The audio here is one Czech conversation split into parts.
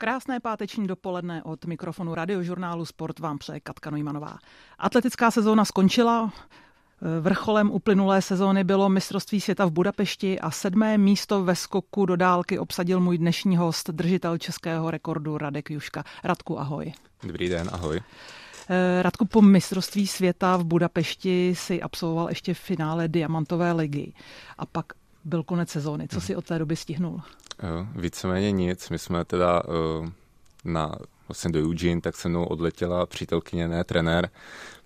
Krásné páteční dopoledne od mikrofonu radiožurnálu Sport vám přeje Katka Nojmanová. Atletická sezóna skončila, Vrcholem uplynulé sezóny bylo mistrovství světa v Budapešti a sedmé místo ve skoku do dálky obsadil můj dnešní host, držitel českého rekordu Radek Juška. Radku, ahoj. Dobrý den, ahoj. Eh, Radku, po mistrovství světa v Budapešti si absolvoval ještě finále Diamantové ligy a pak byl konec sezóny. Co si od té doby stihnul? Víceméně nic. My jsme teda eh, na, vlastně do Eugene, tak se mnou odletěla přítelkyně, ne trenér,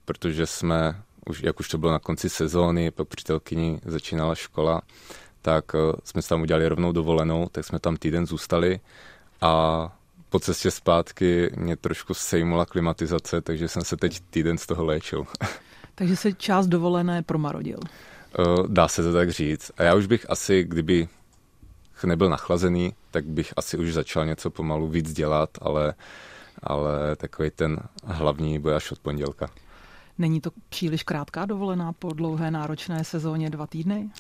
protože jsme, už, jak už to bylo na konci sezóny, po přítelkyni začínala škola, tak eh, jsme se tam udělali rovnou dovolenou, tak jsme tam týden zůstali a po cestě zpátky mě trošku sejmula klimatizace, takže jsem se teď týden z toho léčil. Takže se část dovolené promarodil. Eh, dá se to tak říct. A já už bych asi, kdyby nebyl nachlazený, tak bych asi už začal něco pomalu víc dělat, ale, ale takový ten hlavní bude až od pondělka. Není to příliš krátká dovolená po dlouhé náročné sezóně dva týdny?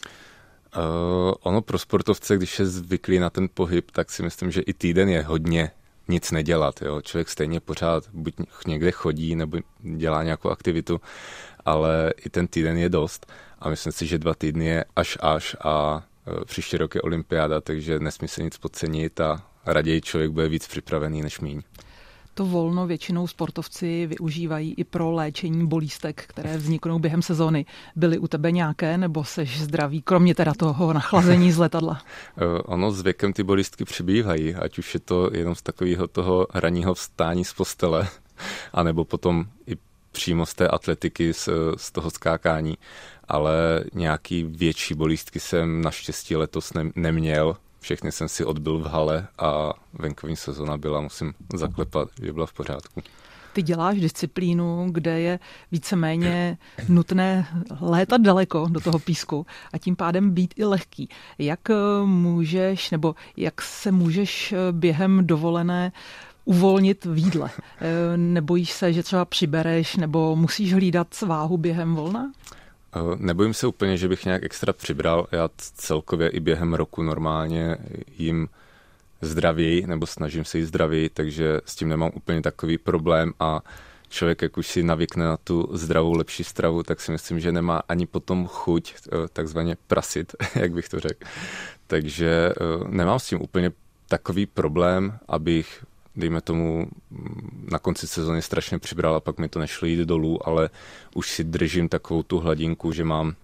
Uh, ono pro sportovce, když je zvyklý na ten pohyb, tak si myslím, že i týden je hodně nic nedělat. Jo? Člověk stejně pořád buď někde chodí nebo dělá nějakou aktivitu, ale i ten týden je dost. A myslím si, že dva týdny je až až a e, příští rok je olympiáda, takže nesmí se nic podcenit a raději člověk bude víc připravený než míň. To volno většinou sportovci využívají i pro léčení bolístek, které vzniknou během sezóny. Byly u tebe nějaké, nebo seš zdravý, kromě teda toho nachlazení z letadla? E, ono s věkem ty bolístky přibývají, ať už je to jenom z takového toho hraního vstání z postele, anebo potom i přímo z té atletiky, z, z toho skákání, ale nějaký větší bolístky jsem naštěstí letos ne, neměl. Všechny jsem si odbil v hale a venkovní sezona byla, musím zaklepat, že byla v pořádku. Ty děláš disciplínu, kde je víceméně nutné létat daleko do toho písku a tím pádem být i lehký. Jak můžeš, nebo jak se můžeš během dovolené uvolnit v jídle? Eh, nebojíš se, že třeba přibereš nebo musíš hlídat sváhu během volna? Eh, nebojím se úplně, že bych nějak extra přibral. Já celkově i během roku normálně jim zdravěji, nebo snažím se jí zdravěji, takže s tím nemám úplně takový problém a člověk, jak už si navykne na tu zdravou, lepší stravu, tak si myslím, že nemá ani potom chuť eh, takzvaně prasit, jak bych to řekl. Takže nemám s tím úplně takový problém, abych dejme tomu, na konci sezóny strašně přibral a pak mi to nešlo jít dolů, ale už si držím takovou tu hladinku, že mám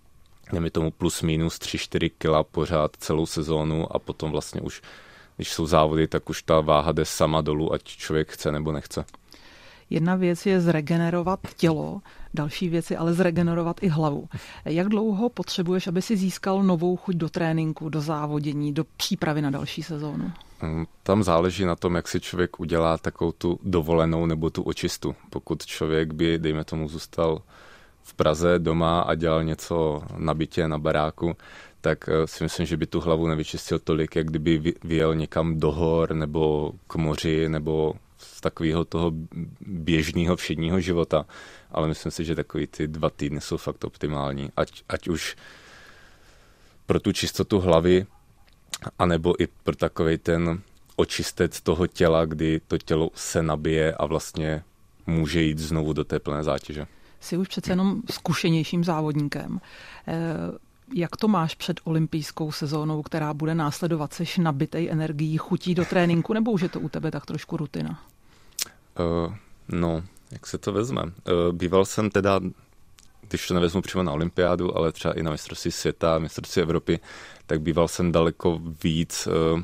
dejme tomu plus minus 3-4 kila pořád celou sezónu a potom vlastně už, když jsou závody, tak už ta váha jde sama dolů, ať člověk chce nebo nechce. Jedna věc je zregenerovat tělo, další věc je ale zregenerovat i hlavu. Jak dlouho potřebuješ, aby si získal novou chuť do tréninku, do závodění, do přípravy na další sezónu? Mm, tam záleží na tom, jak si člověk udělá takovou tu dovolenou nebo tu očistu. Pokud člověk by, dejme tomu, zůstal v Praze doma a dělal něco na bytě, na baráku, tak eh, si myslím, že by tu hlavu nevyčistil tolik, jak kdyby vyjel někam do hor nebo k moři nebo z takového toho běžného všedního života. Ale myslím si, že takový ty dva týdny jsou fakt optimální. Ať, ať už pro tu čistotu hlavy, anebo i pro takový ten očistec toho těla, kdy to tělo se nabije a vlastně může jít znovu do té plné zátěže. Jsi už přece jenom zkušenějším závodníkem. Jak to máš před olympijskou sezónou, která bude následovat? Seš nabitej energií, chutí do tréninku, nebo už je to u tebe tak trošku rutina? Uh, no, jak se to vezme? Uh, býval jsem teda, když to nevezmu přímo na olympiádu, ale třeba i na mistrovství světa, mistrovství Evropy, tak býval jsem daleko víc, uh,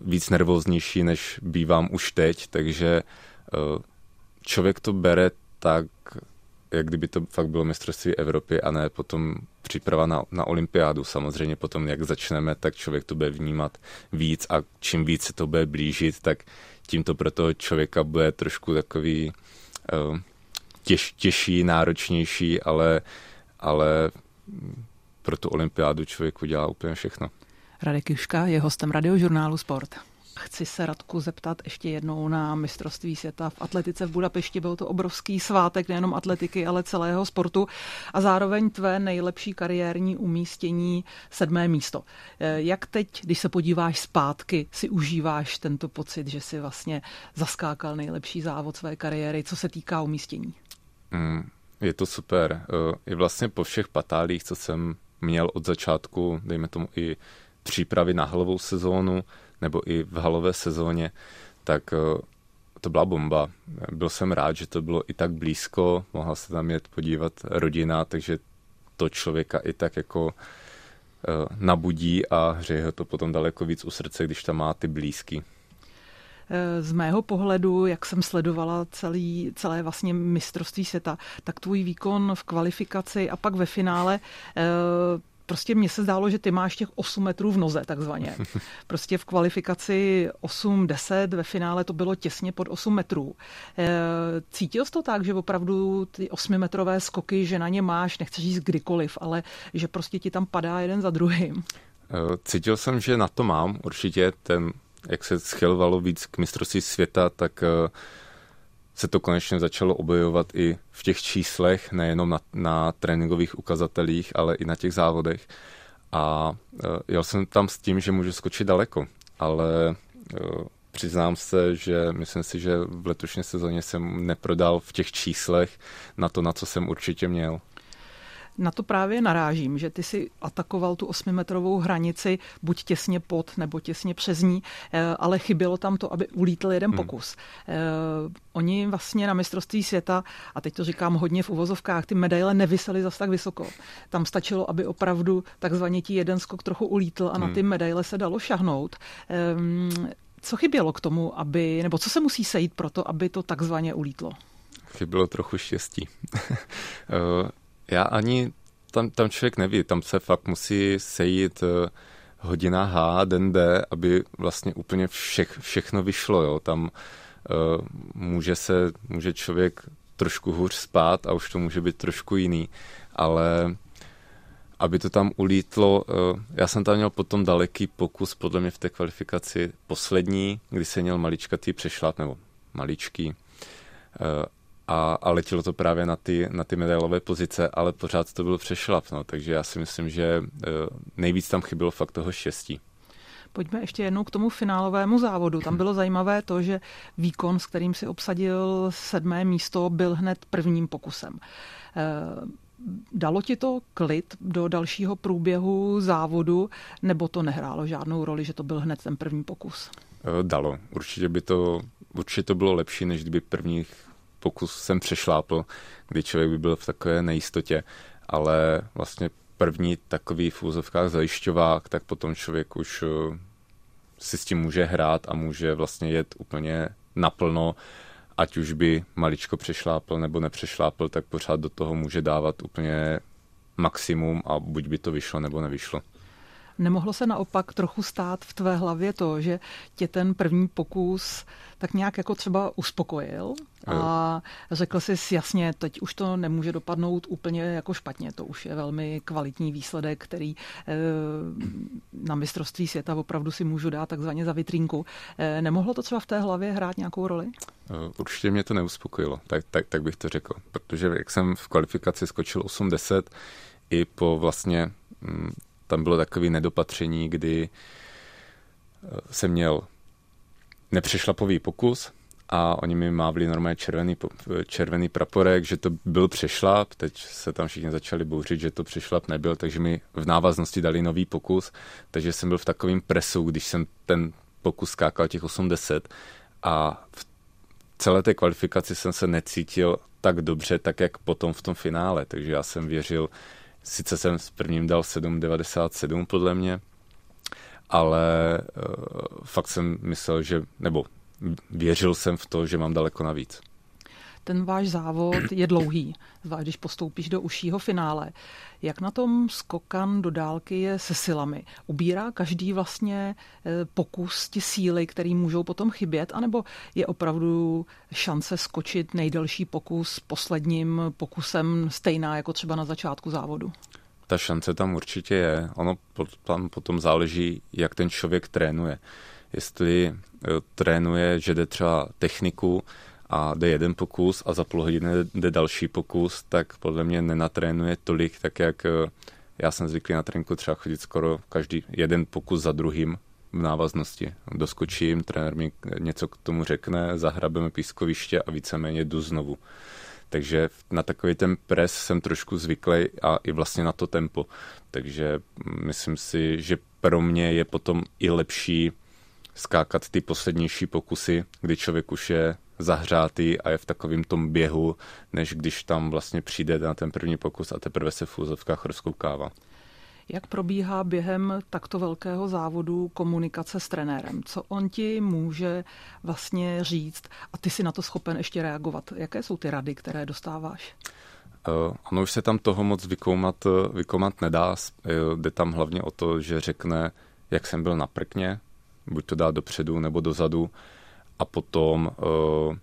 víc nervóznější, než bývám už teď, takže člověk to bere tak, jak kdyby to fakt bylo mistrovství Evropy a ne potom příprava na, na olympiádu. Samozřejmě potom, jak začneme, tak člověk to bude vnímat víc a čím víc se to bude blížit, tak tím to pro toho člověka bude trošku takový uh, těž, těžší, náročnější, ale, ale pro tu olympiádu člověk udělá úplně všechno. Radek Juška je hostem radiožurnálu Sport. Chci se Radku zeptat ještě jednou na mistrovství světa v atletice v Budapešti. Byl to obrovský svátek nejenom atletiky, ale celého sportu a zároveň tvé nejlepší kariérní umístění sedmé místo. Eh, jak teď, když se podíváš zpátky, si užíváš tento pocit, že si vlastně zaskákal nejlepší závod své kariéry, co se týká umístění? Mm, je to super. Eh, I vlastně po všech patálích, co jsem měl od začátku, dejme tomu i přípravy na halovou sezónu nebo i v halové sezóně, tak eh, to byla bomba. Byl jsem rád, že to bylo i tak blízko, mohla se tam jet podívat rodina, takže to člověka i tak jako eh, nabudí a hřeje to potom daleko víc u srdce, když tam má ty blízky. Eh, z mého pohledu, jak jsem sledovala celý, celé vlastně mistrovství světa, tak tvůj výkon v kvalifikaci a pak ve finále prostě mně se zdálo, že ty máš těch 8 metrů v noze, takzvaně. Prostě v kvalifikaci 8-10, ve finále to bylo těsně pod 8 metrů. Eh, cítil jsi to tak, že opravdu ty 8-metrové skoky, že na ně máš, nechceš jít kdykoliv, ale že prostě ti tam padá jeden za druhým? Eh, cítil jsem, že na to mám určitě ten, jak se schylovalo víc k mistrovství světa, tak uh, se to konečně začalo objevovat i v těch číslech, nejenom na, na tréninkových ukazatelích, ale i na těch závodech. A uh, jel jsem tam s tím, že můžu skočit daleko, ale uh, přiznám se, že myslím si, že v letošní sezóně jsem neprodal v těch číslech na to, na co jsem určitě měl na to právě narážím, že ty si atakoval tu osmimetrovou hranici buď těsně pod nebo těsně přes ní, eh, ale chybělo tam to, aby ulítl jeden hmm. pokus. Hmm. Oni vlastně na mistrovství světa, a teď to říkám hodně v uvozovkách, ty medaile nevisely zas tak vysoko. Tam stačilo, aby opravdu takzvaně ti jeden skok trochu ulítl a hmm. na ty medaile se dalo šahnout. Ehm, co chybělo k tomu, aby, nebo co se musí sejít pro to, aby to takzvaně ulítlo? Chybělo trochu štěstí. Já ani tam, tam člověk neví, tam se fakt musí sejít eh, hodina H, den D, aby vlastně úplně všech, všechno vyšlo. Jo. Tam uh, může se, může člověk trošku hůř spát a už to může být trošku jiný, ale aby to tam ulítlo, uh, já jsem tam měl potom daleký pokus, podle mě v té kvalifikaci poslední, kdy se měl maličkatý přešlap, nebo maličký, uh, a, a letělo to právě na ty, na ty medailové pozice, ale pořád to byl přešlap, no, takže já si myslím, že eh, nejvíc tam chybělo fakt toho štěstí. Pojďme ještě jednou k tomu finálovému závodu. Tam bylo zajímavé to, že výkon, s kterým si obsadil sedmé místo, byl hned prvním pokusem. Eh, dalo ti to klid do dalšího průběhu závodu, nebo to nehrálo žádnou roli, že to byl hned ten první pokus? Eh, dalo. Určitě by to, určitě to bylo lepší, než kdyby prvních pokus jsem přešlápl, kdy člověk by byl v takové nejistotě, ale vlastně první takový v úzovkách zajišťovák, tak potom člověk už eh, si s tím může hrát a může vlastně jet úplně naplno, ať už by maličko přešlápl nebo nepřešlápl, tak pořád do toho může dávat úplně maximum a buď by to vyšlo nebo nevyšlo. Nemohlo se naopak trochu stát v tvé hlavě to, že tě ten první pokus tak nějak jako třeba uspokojil a řekl jsi jasně, teď už to nemůže dopadnout úplně jako špatně, to už je velmi kvalitní výsledek, který eh, na mistrovství světa opravdu si můžu dát takzvaně za vitrínku. Eh, nemohlo to třeba v té hlavě hrát nějakou roli? Eh, určitě mě to neuspokojilo, tak, tak, tak bych to řekl, protože jak jsem v kvalifikaci skočil 8-10, i po vlastně mm, tam bylo takové nedopatření, kdy eh, jsem měl nepřešlapový pokus a oni mi mávli normálně červený, červený praporek, že to byl přešlap, teď se tam všichni začali bouřit, že to přešlap nebyl, takže mi v návaznosti dali nový pokus, takže jsem byl v takovém presu, když jsem ten pokus skákal těch 80 a v celé té kvalifikaci jsem se necítil tak dobře, tak jak potom v tom finále, takže já jsem věřil, Sice jsem s prvním dal 7,97 podle mě, ale uh, fakt jsem myslel, že, nebo věřil jsem v to, že mám daleko navíc ten váš závod je dlouhý, zvlášť když postoupíš do užšího finále. Jak na tom skokan do dálky je se silami? Ubírá každý vlastně eh, pokus ti síly, který můžou potom chybět, anebo je opravdu šance skočit nejdelší pokus posledním pokusem stejná jako třeba na začátku závodu? Ta šance tam určitě je. Ono tam potom záleží, jak ten člověk trénuje. jestli eh, trénuje, že jde třeba techniku a jde jeden pokus a za půl hodiny jde další pokus, tak podle mě nenatrénuje tolik, tak jak eh, já jsem zvyklý na tréninku třeba chodit skoro každý jeden pokus za druhým v návaznosti. Doskočím, trenér mi něco k tomu řekne, zahrabeme pískoviště a víceméně jdu znovu. Takže na takový ten pres jsem trošku zvyklý a i vlastně na to tempo. Takže myslím si, že pro mě je potom i lepší skákat ty poslednější pokusy, kdy člověk už je zahřátý a je v takovém tom běhu, než když tam vlastně přijde na ten první pokus a teprve se v úzovkách rozkoukává. Jak probíhá během takto velkého závodu komunikace s trenérem? Co on ti může vlastně říct a ty si na to schopen ještě reagovat? Jaké jsou ty rady, které dostáváš? Uh, ono už se tam toho moc vykoumat, vykoumat nedá. Jde tam hlavně o to, že řekne, jak jsem byl na prkně, buď to dá dopředu nebo dozadu, a potom uh,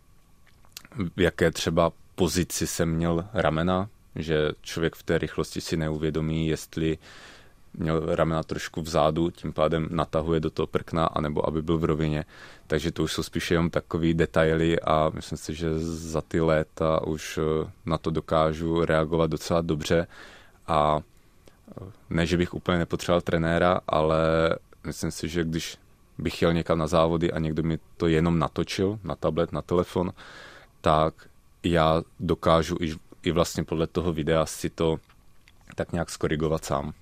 v jaké třeba pozici jsem měl ramena, že člověk v té rychlosti si neuvědomí, jestli měl ramena trošku vzadu, tím pádem natahuje do toho prkna, anebo aby byl v rovině. Takže to už jsou spíše jenom takové detaily a myslím si, že za ty léta už eh, na to dokážu reagovat docela dobře a eh, ne, že bych úplně nepotřeboval trenéra, ale myslím si, že když bych jel někam na závody a někdo mi to jenom natočil na tablet, na telefon, tak já dokážu i, i vlastně podle toho videa si to tak nějak skorigovat sám.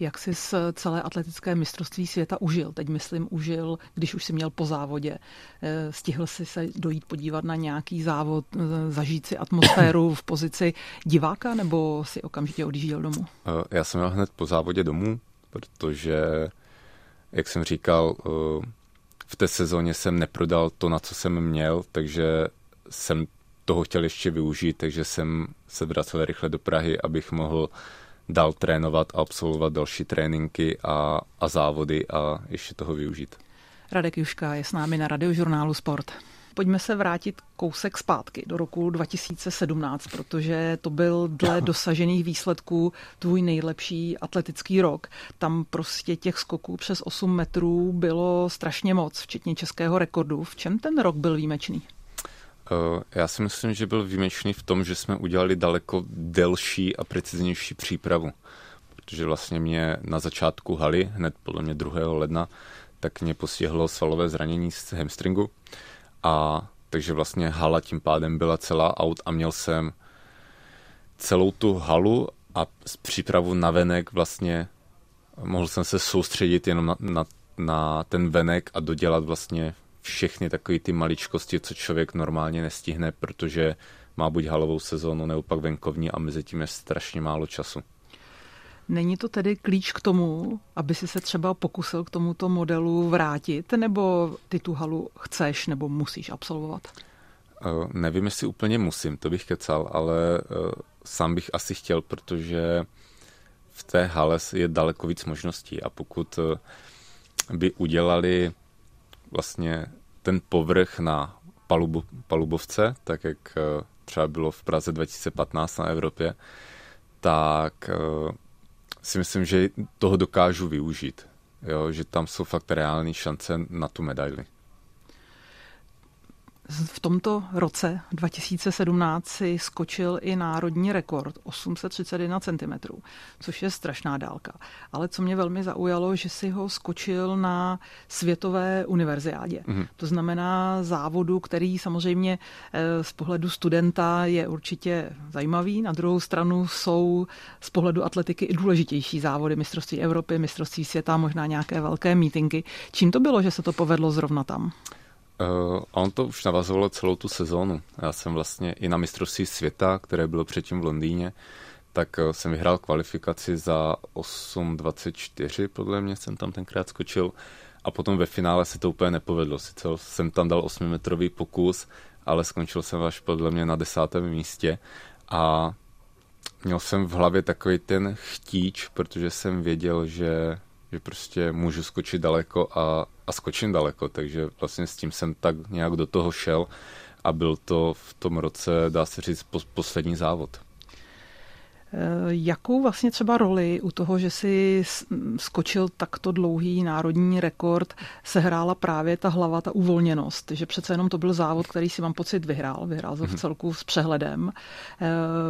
Jak jsi z celé atletické mistrovství světa užil? Teď myslím užil, když už si měl po závodě. Eh, stihl si se dojít podívat na nějaký závod, eh, zažít si atmosféru v pozici diváka, nebo si okamžitě odjížděl domů? Eh, já jsem měl hned po závodě domů, protože, jak jsem říkal, v té sezóně jsem neprodal to, na co jsem měl, takže jsem toho chtěl ještě využít, takže jsem se vracel rychle do Prahy, abych mohl dál trénovat a absolvovat další tréninky a, a závody a ještě toho využít. Radek Juška je s námi na radiožurnálu Sport. Pojďme se vrátit kousek zpátky do roku 2017, protože to byl dle dosažených výsledků tvůj nejlepší atletický rok. Tam prostě těch skoků přes 8 metrů bylo strašně moc, včetně českého rekordu. V čem ten rok byl výjimečný? Eh, já si myslím, že byl výjimečný v tom, že jsme udělali daleko delší a preciznější přípravu. Protože vlastně mě na začátku haly, hned podle mě 2. ledna, tak mě postihlo svalové zranění z hamstringu. A takže vlastně hala tím pádem byla celá out a měl jsem celou tu halu a z přípravu na venek vlastně mohl jsem se soustředit jenom na, na, na ten venek a dodělat vlastně všechny takové ty maličkosti, co člověk normálně nestihne, protože má buď halovou sezónu nebo pak venkovní a mezi tím je strašně málo času. Není to tedy klíč k tomu, aby si se třeba pokusil k tomuto modelu vrátit, nebo ty tu halu chceš nebo musíš absolvovat? Uh, nevím, jestli úplně musím, to bych kecal, ale uh, sám bych asi chtěl, protože v té hale je daleko víc možností a pokud uh, by udělali vlastně ten povrch na palubu, palubovce, tak jak eh, třeba bylo v Praze 2015 na Evropě, tak eh, si myslím, že toho dokážu využít. Jo, že tam jsou fakt reální šance na tu medaili. V tomto roce 2017 si skočil i národní rekord 831 cm, což je strašná dálka. Ale co mě velmi zaujalo, že si ho skočil na světové univerziádě. Mm-hmm. To znamená závodu, který samozřejmě eh, z pohledu studenta je určitě zajímavý. Na druhou stranu jsou z pohledu atletiky i důležitější závody mistrovství Evropy, mistrovství světa, možná nějaké velké mítinky. Čím to bylo, že se to povedlo zrovna tam? Uh, on to už navazovalo celou tu sezónu. Já jsem vlastně i na mistrovství světa, které bylo předtím v Londýně, tak uh, jsem vyhrál kvalifikaci za 8.24, podle mě jsem tam tenkrát skočil. A potom ve finále se to úplně nepovedlo. Sice jsem tam dal 8-metrový pokus, ale skončil jsem až podle mě na desátém místě. A měl jsem v hlavě takový ten chtíč, protože jsem věděl, že, že prostě můžu skočit daleko a a skočím daleko, takže vlastně s tím jsem tak nějak do toho šel a byl to v tom roce, dá se říct, poslední závod. Jakou vlastně třeba roli u toho, že si skočil takto dlouhý národní rekord, sehrála právě ta hlava, ta uvolněnost, že přece jenom to byl závod, který si mám pocit vyhrál, vyhrál to v mhm. celku s přehledem. Eh,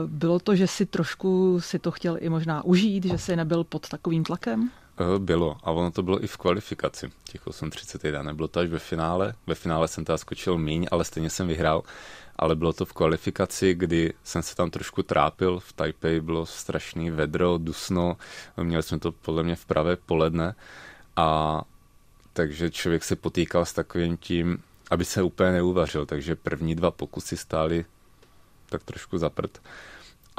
bylo to, že si trošku si to chtěl i možná užít, že si nebyl pod takovým tlakem? Eh, bylo. A ono to bylo i v kvalifikaci, těch 8.31, nebylo to až ve finále. Ve finále jsem teda skočil míň, ale stejně jsem vyhrál. Ale bylo to v kvalifikaci, kdy jsem se tam trošku trápil. V Taipei bylo strašný vedro, dusno, měli jsme to podle mě v pravé poledne. A takže člověk se potýkal s takovým tím, aby se úplně neuvařil, takže první dva pokusy stály tak trošku zaprt.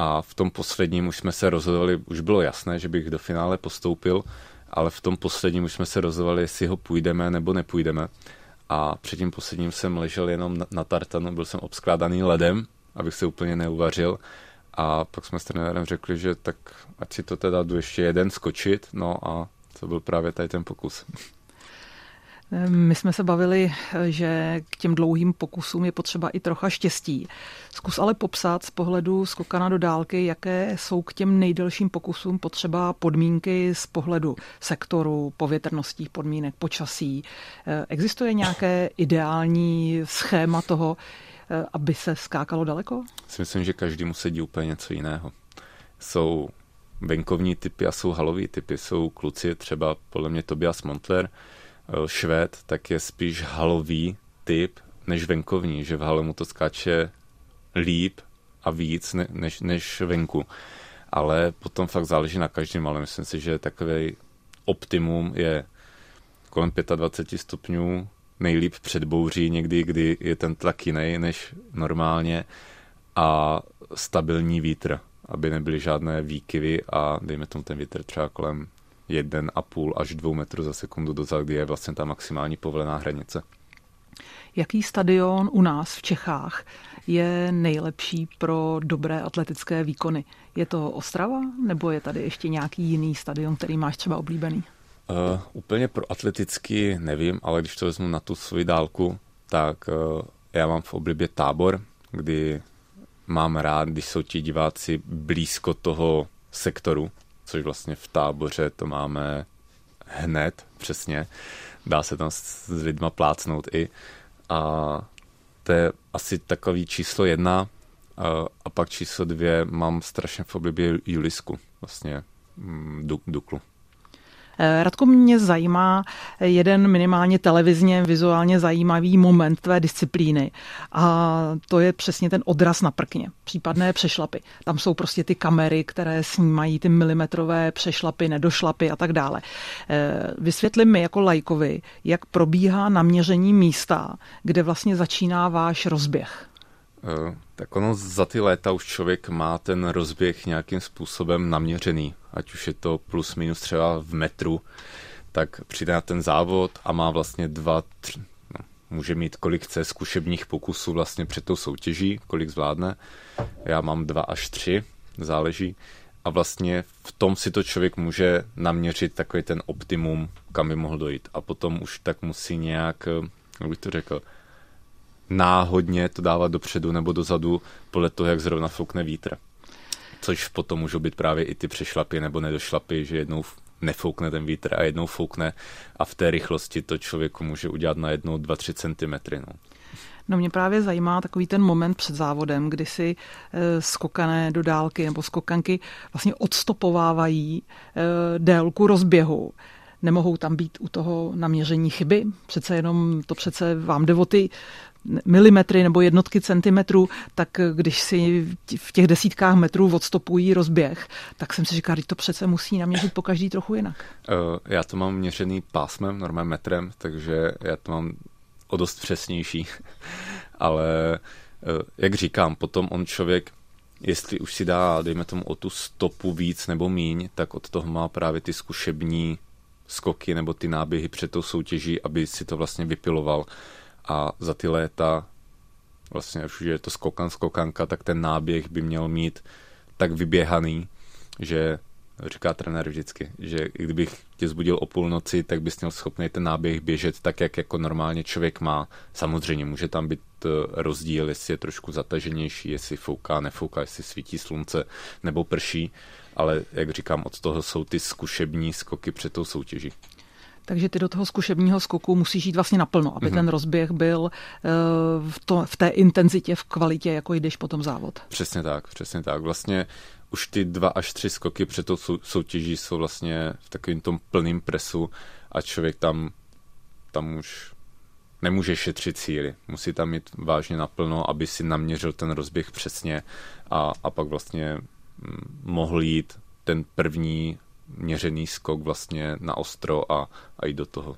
A v tom posledním už jsme se rozhodli, už bylo jasné, že bych do finále postoupil, ale v tom posledním už jsme se rozhodli, jestli ho půjdeme nebo nepůjdeme a před tím posledním jsem ležel jenom na, na tartanu, byl jsem obskládaný ledem, abych se úplně neuvařil a pak jsme s trenérem řekli, že tak ať si to teda jdu ještě jeden skočit, no a to byl právě tady ten pokus. My jsme se bavili, že k těm dlouhým pokusům je potřeba i trocha štěstí. Zkus ale popsat z pohledu skokana do dálky, jaké jsou k těm nejdelším pokusům potřeba podmínky z pohledu sektoru, povětrnostních podmínek, počasí. Existuje nějaké ideální schéma toho, aby se skákalo daleko? Si myslím, že každý musí sedí úplně něco jiného. Jsou venkovní typy a jsou halový typy. Jsou kluci, třeba podle mě Tobias Montler, Eh, švéd, tak je spíš halový typ než venkovní, že v hale mu to skáče líp a víc ne, než, než venku. Ale potom fakt záleží na každém, ale myslím si, že takový optimum je kolem 25 stupňů, nejlíp před bouří někdy, kdy je ten tlak jiný než normálně a stabilní vítr, aby nebyly žádné výkyvy a dejme tomu ten vítr třeba kolem 1,5 až 2 metrů za sekundu dozadu, kdy je vlastně ta maximální povolená hranice. Jaký stadion u nás v Čechách je nejlepší pro dobré atletické výkony? Je to Ostrava nebo je tady ještě nějaký jiný stadion, který máš třeba oblíbený? Uh, úplně pro atletický nevím, ale když to vezmu na tu svoji dálku, tak uh, já mám v oblibě tábor, kdy mám rád, když jsou ti diváci blízko toho sektoru, což vlastně v táboře to máme hned, přesně. Dá se tam s, s lidma plácnout i. A to je asi takový číslo jedna. A, a pak číslo dvě mám strašně v oblibě Julisku, vlastně mm, Duklu. Radko, mě zajímá jeden minimálně televizně, vizuálně zajímavý moment tvé disciplíny a to je přesně ten odraz na prkně, případné přešlapy. Tam jsou prostě ty kamery, které snímají ty milimetrové přešlapy, nedošlapy a tak dále. Eh, Vysvětli mi jako lajkovi, jak probíhá naměření místa, kde vlastně začíná váš rozběh. Eh, tak ono za ty léta už člověk má ten rozběh nějakým způsobem naměřený, ať už je to plus minus třeba v metru, tak přijde na ten závod a má vlastně dva, tři, no, může mít kolik chce zkušebních pokusů vlastně před tou soutěží, kolik zvládne. Já mám dva až tři, záleží. A vlastně v tom si to člověk může naměřit takový ten optimum, kam by mohl dojít. A potom už tak musí nějak, jak bych to řekl, náhodně to dávat dopředu nebo dozadu podle toho, jak zrovna foukne vítr. Což potom můžou být právě i ty přešlapy nebo nedošlapy, že jednou nefoukne ten vítr a jednou foukne a v té rychlosti to člověku může udělat na jednou 2-3 cm. No. No mě právě zajímá takový ten moment před závodem, kdy si e, skokané do dálky nebo skokanky vlastně odstopovávají e, délku rozběhu nemohou tam být u toho naměření chyby. Přece jenom to přece vám jde o ty milimetry nebo jednotky centimetrů, tak když si v těch desítkách metrů odstopují rozběh, tak jsem si říkal, že to přece musí naměřit po každý trochu jinak. Eh, já to mám měřený pásmem, normálním metrem, takže já to mám o dost přesnější. Ale eh, jak říkám, potom on člověk, jestli už si dá, dejme tomu o tu stopu víc nebo míň, tak od toho má právě ty zkušební skoky nebo ty náběhy před tou soutěží, aby si to vlastně vypiloval. A za ty léta vlastně už je to skokan, skokanka, tak ten náběh by měl mít tak vyběhaný, že říká trenér vždycky, že kdybych tě zbudil o půlnoci, tak bys měl schopný ten náběh běžet tak, jak jako normálně člověk má. Samozřejmě může tam být eh, rozdíl, jestli je trošku zataženější, jestli fouká, nefouká, jestli svítí slunce nebo prší, ale jak říkám, od toho jsou ty zkušební skoky před tou soutěží. Takže ty do toho zkušebního skoku musíš jít vlastně naplno, aby mm-hmm. ten rozběh byl uh, v, to, v té intenzitě, v kvalitě, jako jdeš potom závod. Přesně tak, přesně tak. Vlastně už ty dva až tři skoky před tou soutěží jsou vlastně v takovém tom plném presu a člověk tam, tam už nemůže šetřit síly. Musí tam mít vážně naplno, aby si naměřil ten rozběh přesně a, a pak vlastně mm, mohl jít ten první měřený skok vlastně na ostro a, a jít do toho.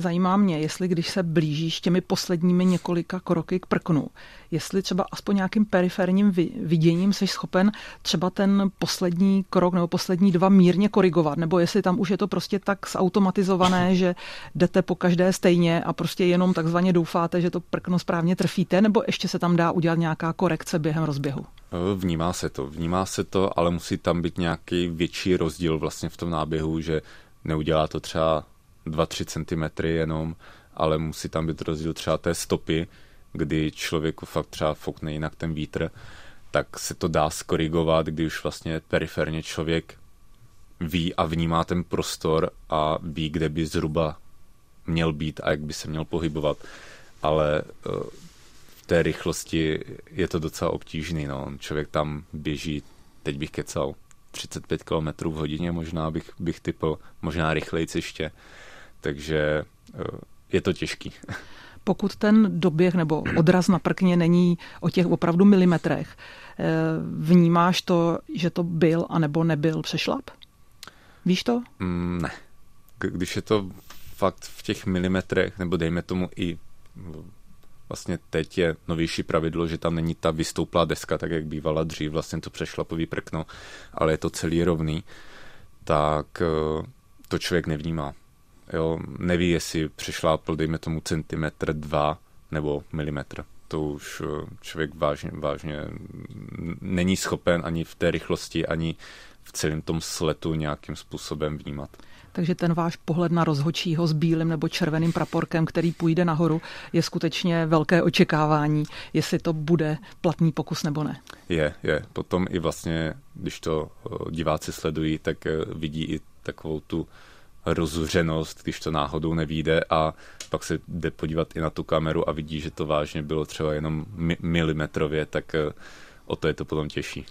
Zajímá mě, jestli když se blížíš těmi posledními několika kroky k prknu, jestli třeba aspoň nějakým periferním viděním jsi schopen třeba ten poslední krok nebo poslední dva mírně korigovat, nebo jestli tam už je to prostě tak zautomatizované, že jdete po každé stejně a prostě jenom takzvaně doufáte, že to prkno správně trfíte, nebo ještě se tam dá udělat nějaká korekce během rozběhu? Vnímá se to, vnímá se to, ale musí tam být nějaký větší rozdíl vlastně v tom náběhu, že neudělá to třeba 2-3 cm jenom, ale musí tam být rozdíl třeba té stopy, kdy člověku fakt třeba fokne jinak ten vítr, tak se to dá skorigovat, když už vlastně periferně člověk ví a vnímá ten prostor a ví, kde by zhruba měl být a jak by se měl pohybovat. Ale eh, v té rychlosti je to docela obtížný. No. Člověk tam běží, teď bych kecal, 35 km v hodině, možná bych, bych typl, možná rychleji ještě takže eh, je to těžký. Pokud ten doběh nebo odraz na prkně není o těch opravdu milimetrech, eh, vnímáš to, že to byl anebo nebyl přešlap? Víš to? Mm, ne. Když je to fakt v těch milimetrech, nebo dejme tomu i vlastně teď je novější pravidlo, že tam není ta vystouplá deska, tak jak bývala dřív, vlastně to přešlapový prkno, ale je to celý rovný, tak eh, to člověk nevnímá. Jo, neví, jestli přešlápl, dejme tomu centimetr, dva nebo milimetr. To už eh, člověk vážně, vážně není schopen ani v té rychlosti, ani v celém tom sletu nějakým způsobem vnímat. Takže ten váš pohled na rozhočího s bílým nebo červeným praporkem, který půjde nahoru, je skutečně velké očekávání, jestli to bude platný pokus nebo ne. Je, je. Potom i vlastně, když to eh, diváci sledují, tak eh, vidí i takovou tu rozuřenost, když to náhodou nevíde a pak se jde podívat i na tu kameru a vidí, že to vážně bylo třeba jenom mi- milimetrově, tak eh, o to je to potom těžší.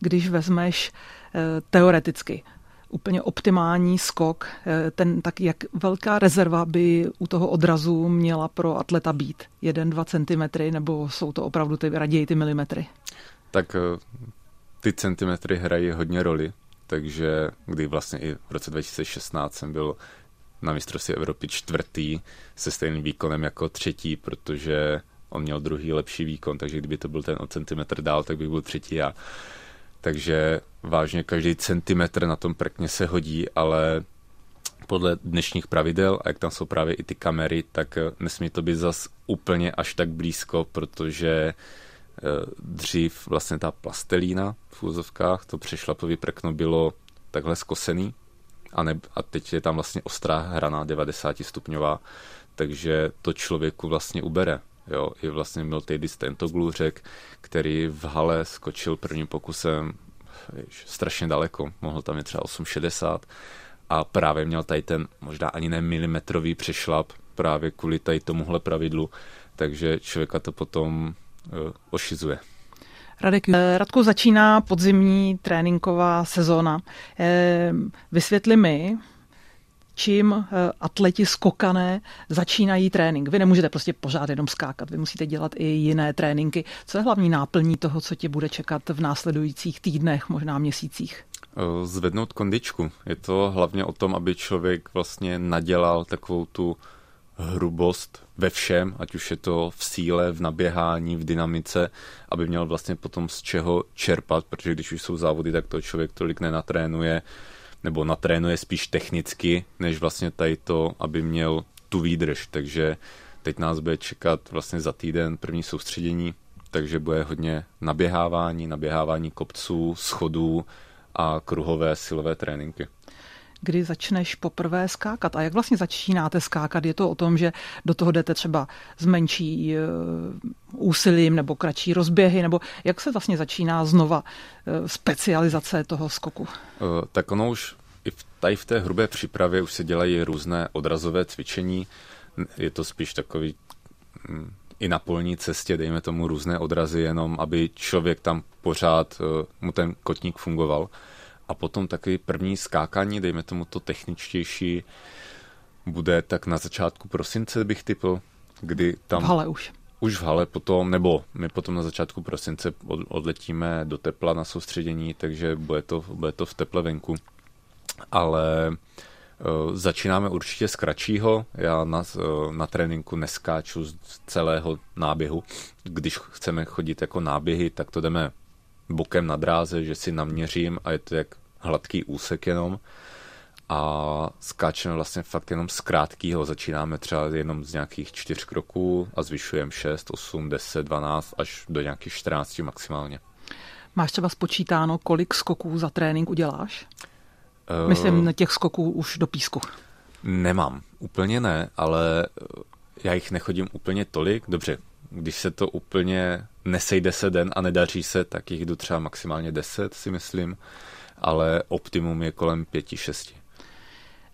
Když vezmeš eh, teoreticky úplně optimální skok, eh, ten, tak jak velká rezerva by u toho odrazu měla pro atleta být? Jeden, dva centimetry, nebo jsou to opravdu ty, raději ty milimetry? Tak ty centimetry hrají hodně roli, takže kdy vlastně i v roce 2016 jsem byl na mistrovství Evropy čtvrtý se stejným výkonem jako třetí, protože on měl druhý lepší výkon, takže kdyby to byl ten o centimetr dál, tak bych byl třetí já. Takže vážně každý centimetr na tom prkně se hodí, ale podle dnešních pravidel, a jak tam jsou právě i ty kamery, tak nesmí to být zas úplně až tak blízko, protože Eh, dřív vlastně ta plastelína v úzovkách, to přešlapový prkno bylo takhle skosený a, ne, a teď je tam vlastně ostrá hrana 90 stupňová, takže to člověku vlastně ubere. Jo, i vlastně byl Teddy Stentoglůřek, který v hale skočil prvním pokusem víš, strašně daleko, mohl tam je třeba 8,60 a právě měl tady ten možná ani ne milimetrový přešlap právě kvůli tady tomuhle pravidlu, takže člověka to potom Eh, ošizuje. Radek, eh, Radko, začíná podzimní tréninková sezóna. Eh, vysvětli mi, čím atleti skokané začínají trénink. Vy nemůžete prostě pořád jenom skákat, vy musíte dělat i jiné tréninky. Co je hlavní náplní toho, co tě bude čekat v následujících týdnech, možná měsících? Zvednout kondičku. Je to hlavně o tom, aby člověk vlastně nadělal takovou tu hrubost ve všem, ať už je to v síle, v naběhání, v dynamice, aby měl vlastně potom z čeho čerpat, protože když už jsou závody, tak to člověk tolik nenatrénuje, nebo natrénuje spíš technicky, než vlastně tady to, aby měl tu výdrž. Takže teď nás bude čekat vlastně za týden první soustředění, takže bude hodně naběhávání, naběhávání kopců, schodů a kruhové silové tréninky kdy začneš poprvé skákat. A jak vlastně začínáte skákat? Je to o tom, že do toho jdete třeba s menší eh, úsilím nebo kratší rozběhy, nebo jak se vlastně začíná znova eh, specializace toho skoku? Eh, tak ono už i v, tady v té hrubé přípravě už se dělají různé odrazové cvičení. Je to spíš takový mm, i na polní cestě, dejme tomu různé odrazy, jenom aby člověk tam pořád, mu ten kotník fungoval. A potom taky první skákání, dejme tomu to techničtější, bude tak na začátku prosince bych typl, kdy tam... V hale už. Už v hale potom, nebo my potom na začátku prosince odletíme do tepla na soustředění, takže bude to, bude to v teple venku. Ale uh, začínáme určitě z kratšího. Já na, uh, na tréninku neskáču z celého náběhu. Když chceme chodit jako náběhy, tak to jdeme bokem na dráze, že si naměřím a je to jak hladký úsek jenom a skáčeme vlastně fakt jenom z krátkého. Začínáme třeba jenom z nějakých čtyř kroků a zvyšujeme 6, 8, 10, 12 až do nějakých 14 maximálně. Máš třeba spočítáno, kolik skoků za trénink uděláš? Uh, Myslím těch skoků už do písku. Nemám, úplně ne, ale já jich nechodím úplně tolik. Dobře, když se to úplně nesejde se den a nedaří se, tak jich jdu třeba maximálně 10, si myslím, ale optimum je kolem 5-6.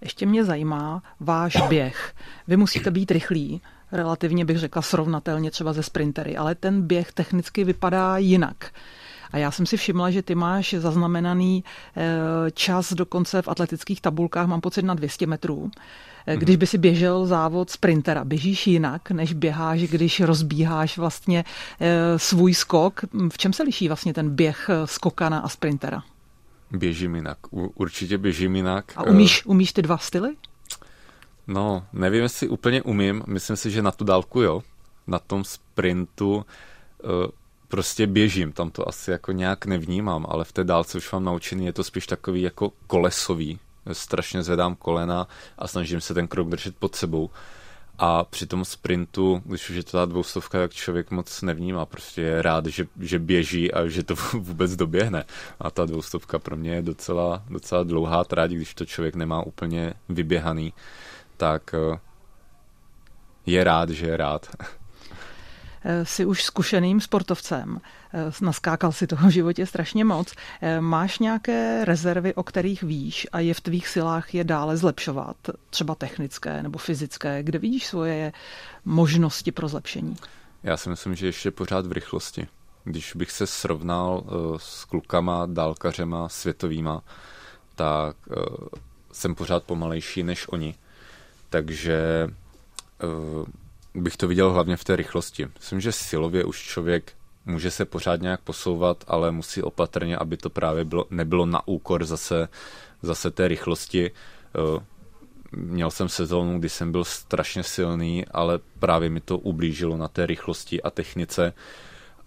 Ještě mě zajímá váš běh. Vy musíte být rychlí, relativně bych řekla srovnatelně třeba ze sprintery, ale ten běh technicky vypadá jinak. A já jsem si všimla, že ty máš zaznamenaný eh, čas dokonce v atletických tabulkách, mám pocit na 200 metrů. Eh, když by si běžel závod sprintera, běžíš jinak, než běháš, když rozbíháš vlastně eh, svůj skok. V čem se liší vlastně ten běh skokana a sprintera? Běžím jinak. Určitě běžím jinak. A umíš, umíš ty dva styly? No, nevím, jestli úplně umím. Myslím si, že na tu dálku jo. Na tom sprintu prostě běžím, tam to asi jako nějak nevnímám, ale v té dálce už mám naučený, je to spíš takový jako kolesový. Strašně zvedám kolena a snažím se ten krok držet pod sebou. A při tom sprintu, když už je to ta dvoustovka, tak člověk moc nevnímá, prostě je rád, že, že běží a že to vůbec doběhne. A ta dvoustovka pro mě je docela, docela dlouhá trať, když to člověk nemá úplně vyběhaný, tak eh, je rád, že je rád. Eh, jsi už zkušeným sportovcem, eh, naskákal si toho v životě strašně moc. Eh, máš nějaké rezervy, o kterých víš a je v tvých silách je dále zlepšovat, třeba technické nebo fyzické, kde vidíš svoje možnosti pro zlepšení? Já si myslím, že ještě pořád v rychlosti. Když bych se srovnal s klukama, dálkařema, světovýma, tak jsem pořád pomalejší než oni. Takže bych to viděl hlavně v té rychlosti. Myslím, že silově už člověk může se pořád nějak posouvat, ale musí opatrně, aby to právě bylo, nebylo na úkor zase, zase té rychlosti. Eh, měl jsem sezónu, kdy jsem byl strašně silný, ale právě mi to ublížilo na té rychlosti a technice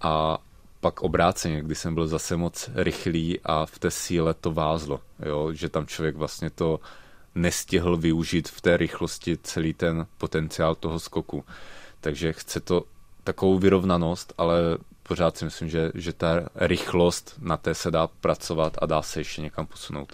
a pak obráceně, kdy jsem byl zase moc rychlý a v té síle to vázlo, jo? že tam člověk vlastně to nestihl využít v té rychlosti celý ten potenciál toho skoku. Takže chce to takovou vyrovnanost, ale pořád si myslím, že, že ta rychlost na té se dá pracovat a dá se ještě někam posunout.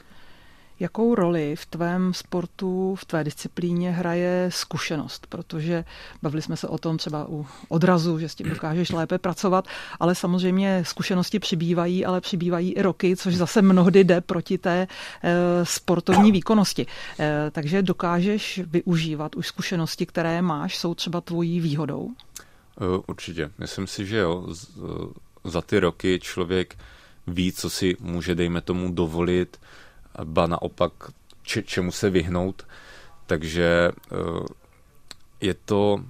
Jakou roli v tvém sportu, v tvé disciplíně hraje zkušenost? Protože bavili jsme se o tom třeba u odrazu, že s tím dokážeš lépe pracovat, ale samozřejmě zkušenosti přibývají, ale přibývají i roky, což zase mnohdy jde proti té e, sportovní výkonnosti. E, takže dokážeš využívat už zkušenosti, které máš, jsou třeba tvojí výhodou? Eh, určitě. Myslím si, že jo. Za ty roky člověk ví, co si může, dejme tomu, dovolit, ba naopak če, čemu se vyhnout. Takže eh, je to,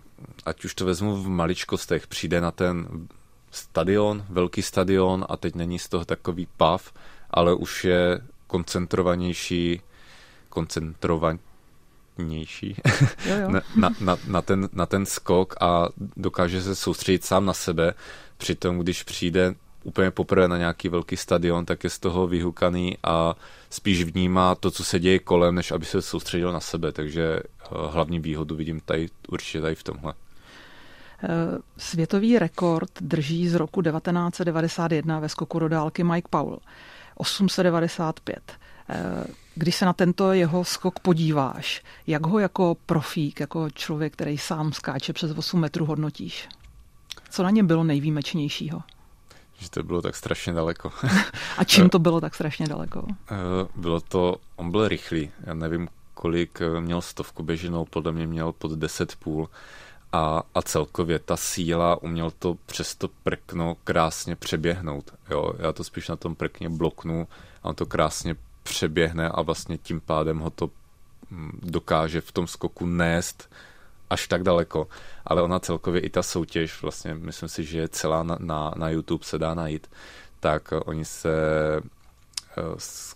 ať už to vezmu v maličkostech, přijde na ten stadion, velký stadion a teď není z toho takový pav, ale už je koncentrovanější, koncentrovanější jo, jo. na, na, na, ten, na ten skok a dokáže se soustředit sám na sebe. Přitom, když přijde úplně poprvé na nějaký velký stadion, tak je z toho vyhukaný a spíš vnímá to, co se děje kolem, než aby se soustředil na sebe. Takže eh, hlavní výhodu vidím tady určitě tady v tomhle. Eh, světový rekord drží z roku 1991 ve skoku do dálky Mike Powell. 895. Když se na tento jeho skok podíváš, jak ho jako profík, jako člověk, který sám skáče přes 8 metrů, hodnotíš? Co na něm bylo nejvýjimečnějšího? Že to bylo tak strašně daleko. A čím to bylo tak strašně daleko? Eh, bylo to, on byl rychlý, já nevím, kolik eh, měl stovku běženou, podle mě měl pod 10 půl a, a celkově ta síla uměl to přes to prkno krásně přeběhnout. Jo, já to spíš na tom prkně bloknu a on to krásně přeběhne a vlastně tím pádem ho to mm, dokáže v tom skoku nést až tak daleko, ale ona celkově i ta soutěž, vlastně myslím si, že je celá na, na, na YouTube se dá najít, tak oni se eh, s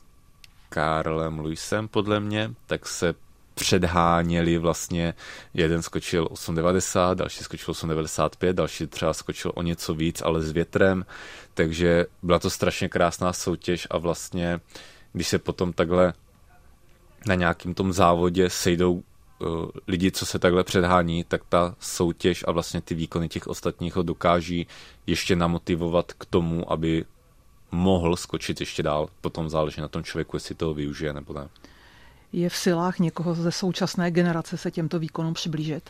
Karlem Luisem podle mě, tak se předháněli vlastně, jeden skočil 8,90, další skočil 8,95, další třeba skočil o něco víc, ale s větrem, takže byla to strašně krásná soutěž a vlastně, když se potom takhle na nějakým tom závodě sejdou lidi, co se takhle předhání, tak ta soutěž a vlastně ty výkony těch ostatních ho dokáží ještě namotivovat k tomu, aby mohl skočit ještě dál. Potom záleží na tom člověku, jestli toho využije nebo ne. Je v silách někoho ze současné generace se těmto výkonům přiblížit?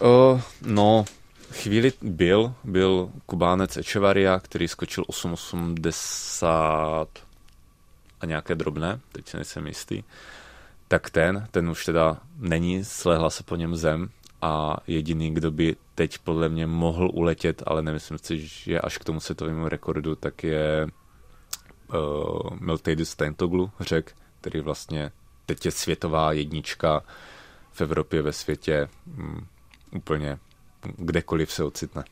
Uh, no, chvíli byl, byl Kubánec Echevaria, který skočil 8,80 a nějaké drobné, teď se nejsem jistý. Uh, tak ten, ten už teda není, slehla se po něm zem a jediný, kdo by teď podle mě mohl uletět, ale nemyslím si, že až k tomu světovému rekordu, tak je uh, Miltiades Tentoglu, řek, který vlastně teď je světová jednička v Evropě, ve světě, um, úplně kdekoliv se ocitne.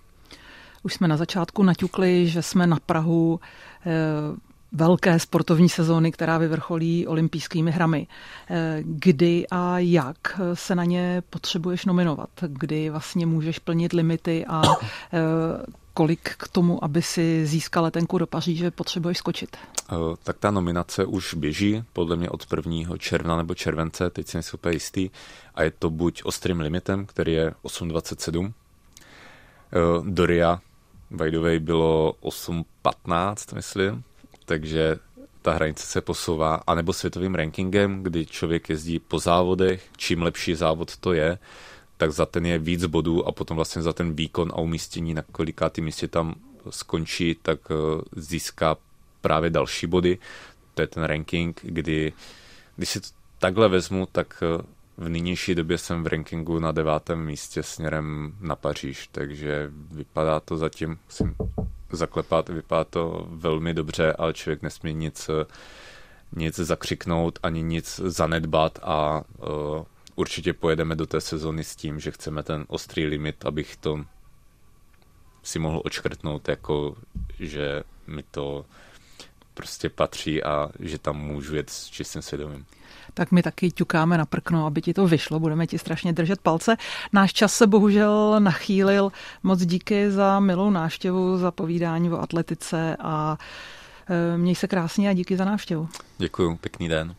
Už jsme na začátku naťukli, že jsme na Prahu eh, velké sportovní sezóny, která vyvrcholí olympijskými hrami. Eh, kdy a jak se na ně potřebuješ nominovat? Kdy vlastně můžeš plnit limity a eh, kolik k tomu, aby si získal letenku do Paříže, potřebuješ skočit? Eh, tak ta nominace už běží, podle mě od 1. června nebo července, teď jsem si úplně jistý, a je to buď ostrým limitem, který je 8,27, Doria by the way bylo 8,15, myslím, takže ta hranice se posouvá, anebo světovým rankingem, kdy člověk jezdí po závodech, čím lepší závod to je, tak za ten je víc bodů a potom vlastně za ten výkon a umístění, na kolikátý místě tam skončí, tak eh, získá právě další body. To je ten ranking, kdy když si to takhle vezmu, tak eh, v nynější době jsem v rankingu na devátém místě směrem na Paříž, takže vypadá to zatím, musím zaklepat, vypadá to velmi dobře, ale člověk nesmí nic, nic zakřiknout ani nic zanedbat a uh, určitě pojedeme do té sezony s tím, že chceme ten ostrý limit, abych to si mohl očkrtnout, jako že mi to prostě patří a že tam můžu jet s čistým svědomím tak my taky ťukáme na prkno, aby ti to vyšlo. Budeme ti strašně držet palce. Náš čas se bohužel nachýlil. Moc díky za milou návštěvu, za povídání o atletice a e, měj se krásně a díky za návštěvu. Děkuji, pěkný den.